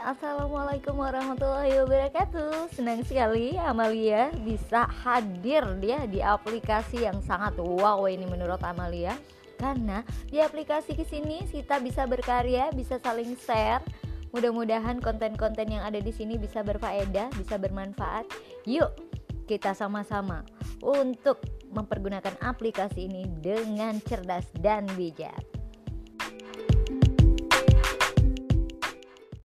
Assalamualaikum warahmatullahi wabarakatuh. Senang sekali Amalia bisa hadir dia di aplikasi yang sangat wow ini menurut Amalia. Karena di aplikasi sini kita bisa berkarya, bisa saling share. Mudah-mudahan konten-konten yang ada di sini bisa berfaedah, bisa bermanfaat. Yuk kita sama-sama untuk mempergunakan aplikasi ini dengan cerdas dan bijak.